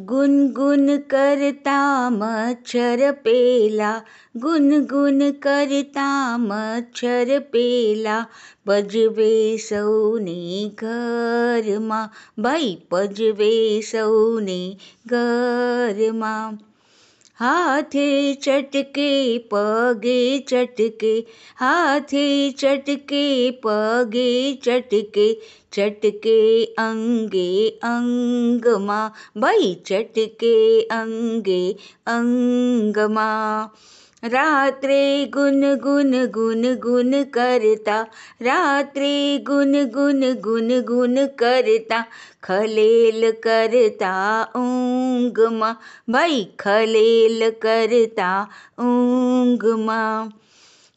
ગુનગુન કરતા મચ્છર પેલા ગુનગુન કરતા મચ્છર પેલા પજવે સૌને ઘરમાં ભાઈ પજવે સૌને ઘરમાં हाथे चटके, पगे चटके, हाथे चटके, पगे चटके चटके अंगे अंगमा भाई चटके अंगे अंगमा। रात्रे गुन गुन गुन गुन करता, रात्रे गुन गुन गुन गुन करता, खलेल करता ऊंग माँ भाई खलेल करता ऊंग माँ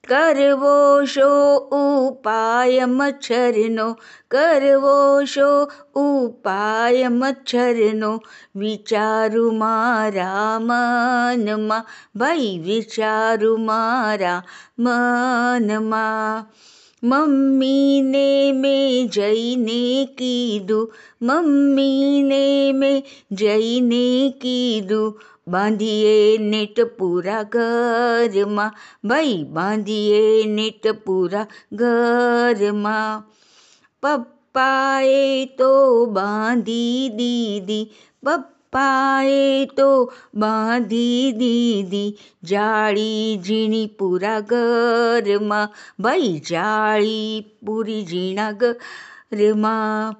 કરવો શો ઉપાય મચ્છરનો કરવો શો ઉપાય મચ્છરનો વિચારું મારા મનમાં ભાઈ વિચારું મારા મનમાં मम्मी ने में जईने की दू, मम्मी ने में जईने की दू। बांधिए नेट पूरा घर माँ, भाई बांधिए नेट पूरा घर माँ। पप्पाए तो बांधी दीदी पप्पा પપ્પાએ તો બાંધી દીધી જાળી ઝીણી પૂરા ઘરમાં ભાઈ જાળી પૂરી ઝીણા ઘરમાં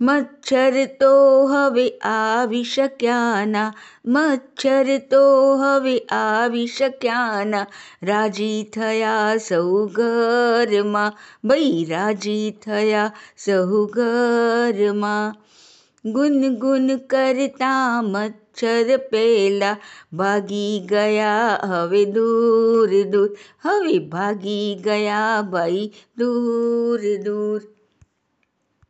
મચ્છર તો હવે આવી શક્યાના. મચ્છર તો હવે આવી શક્યાના. રાજી થયા સૌ ઘરમાં ભાઈ રાજી થયા સૌ ઘરમાં ગુનગુન કરતા મચ્છર પેલા ભાગી ગયા હવે દૂર દૂર હવે ભાગી ગયા ભાઈ દૂર દૂર